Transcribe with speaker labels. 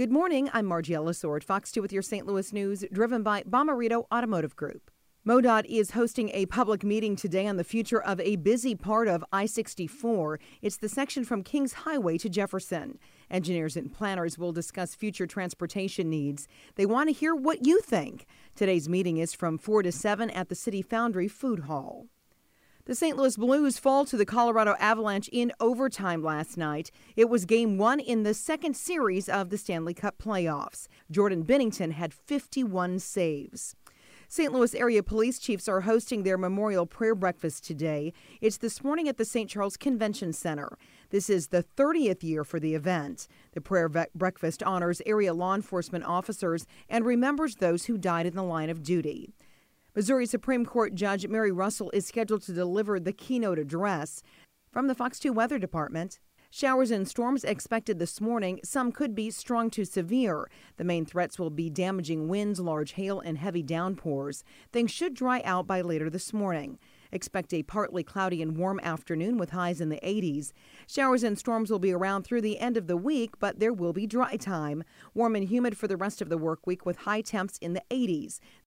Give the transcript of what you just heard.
Speaker 1: Good morning. I'm Margie Ellisor, Fox 2 with your St. Louis news, driven by Bomarito Automotive Group. MoDOT is hosting a public meeting today on the future of a busy part of I 64. It's the section from Kings Highway to Jefferson. Engineers and planners will discuss future transportation needs. They want to hear what you think. Today's meeting is from 4 to 7 at the City Foundry Food Hall. The St. Louis Blues fall to the Colorado Avalanche in overtime last night. It was game one in the second series of the Stanley Cup playoffs. Jordan Binnington had 51 saves. St. Louis area police chiefs are hosting their memorial prayer breakfast today. It's this morning at the St. Charles Convention Center. This is the 30th year for the event. The prayer breakfast honors area law enforcement officers and remembers those who died in the line of duty. Missouri Supreme Court Judge Mary Russell is scheduled to deliver the keynote address. From the Fox 2 Weather Department, Showers and storms expected this morning. Some could be strong to severe. The main threats will be damaging winds, large hail, and heavy downpours. Things should dry out by later this morning. Expect a partly cloudy and warm afternoon with highs in the 80s. Showers and storms will be around through the end of the week, but there will be dry time. Warm and humid for the rest of the work week with high temps in the 80s.